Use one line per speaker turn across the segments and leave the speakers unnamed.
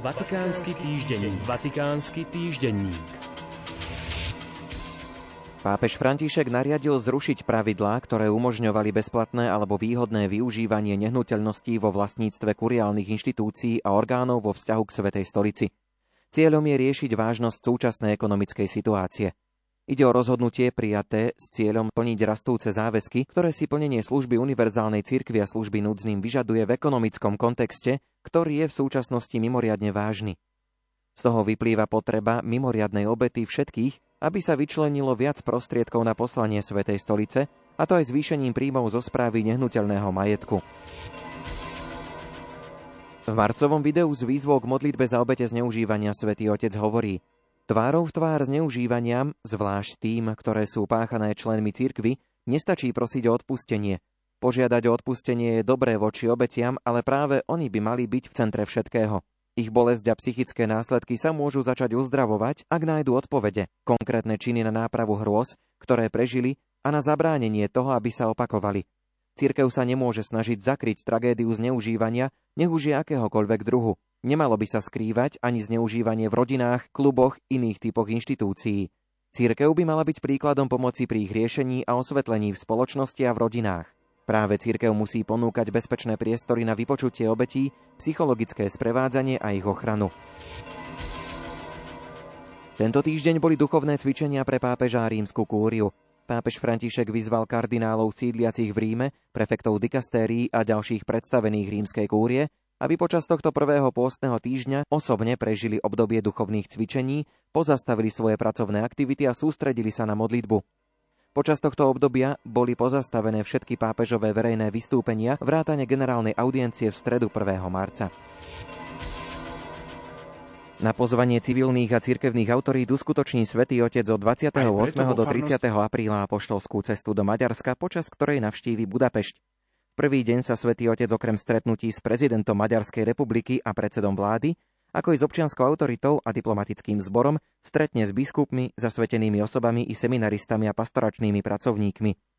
Vatikánsky týždenník. Vatikánsky týždenník.
Pápež František nariadil zrušiť pravidlá, ktoré umožňovali bezplatné alebo výhodné využívanie nehnuteľností vo vlastníctve kuriálnych inštitúcií a orgánov vo vzťahu k Svetej stolici. Cieľom je riešiť vážnosť súčasnej ekonomickej situácie. Ide o rozhodnutie prijaté s cieľom plniť rastúce záväzky, ktoré si plnenie služby univerzálnej cirkvi a služby núdznym vyžaduje v ekonomickom kontexte, ktorý je v súčasnosti mimoriadne vážny. Z toho vyplýva potreba mimoriadnej obety všetkých, aby sa vyčlenilo viac prostriedkov na poslanie Svetej stolice, a to aj zvýšením príjmov zo správy nehnuteľného majetku. V marcovom videu s výzvou k modlitbe za obete zneužívania svätý Otec hovorí – Tvárou v tvár zneužívaniam, zvlášť tým, ktoré sú páchané členmi cirkvy, nestačí prosiť o odpustenie. Požiadať o odpustenie je dobré voči obeciam, ale práve oni by mali byť v centre všetkého. Ich bolesť a psychické následky sa môžu začať uzdravovať, ak nájdu odpovede, konkrétne činy na nápravu hrôz, ktoré prežili a na zabránenie toho, aby sa opakovali. Cirkev sa nemôže snažiť zakryť tragédiu zneužívania, nech už je akéhokoľvek druhu. Nemalo by sa skrývať ani zneužívanie v rodinách, kluboch, iných typoch inštitúcií. Církev by mala byť príkladom pomoci pri ich riešení a osvetlení v spoločnosti a v rodinách. Práve církev musí ponúkať bezpečné priestory na vypočutie obetí, psychologické sprevádzanie a ich ochranu. Tento týždeň boli duchovné cvičenia pre pápeža a rímsku kúriu. Pápež František vyzval kardinálov sídliacich v Ríme, prefektov dikastérií a ďalších predstavených rímskej kúrie, aby počas tohto prvého pôstneho týždňa osobne prežili obdobie duchovných cvičení, pozastavili svoje pracovné aktivity a sústredili sa na modlitbu. Počas tohto obdobia boli pozastavené všetky pápežové verejné vystúpenia vrátane generálnej audiencie v stredu 1. marca. Na pozvanie civilných a cirkevných autorít uskutoční Svetý Otec od 28. do 30. apríla apoštolskú cestu do Maďarska, počas ktorej navštívi Budapešť. Prvý deň sa svätý Otec okrem stretnutí s prezidentom Maďarskej republiky a predsedom vlády, ako i s občianskou autoritou a diplomatickým zborom, stretne s biskupmi, zasvetenými osobami i seminaristami a pastoračnými pracovníkmi.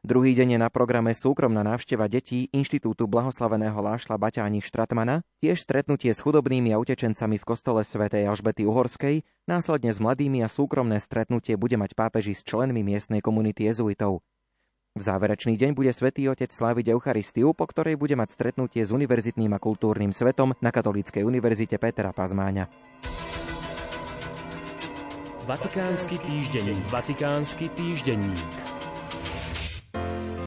Druhý deň je na programe súkromná návšteva detí Inštitútu blahoslaveného Lášla Baťáni Štratmana, tiež stretnutie s chudobnými a utečencami v kostole svätej Alžbety Uhorskej, následne s mladými a súkromné stretnutie bude mať pápeži s členmi miestnej komunity jezuitov. V záverečný deň bude svätý Otec sláviť Eucharistiu, po ktorej bude mať stretnutie s univerzitným a kultúrnym svetom na Katolíckej univerzite Petra Pazmáňa.
Vatikánsky týždenník. Vatikánsky týždenník.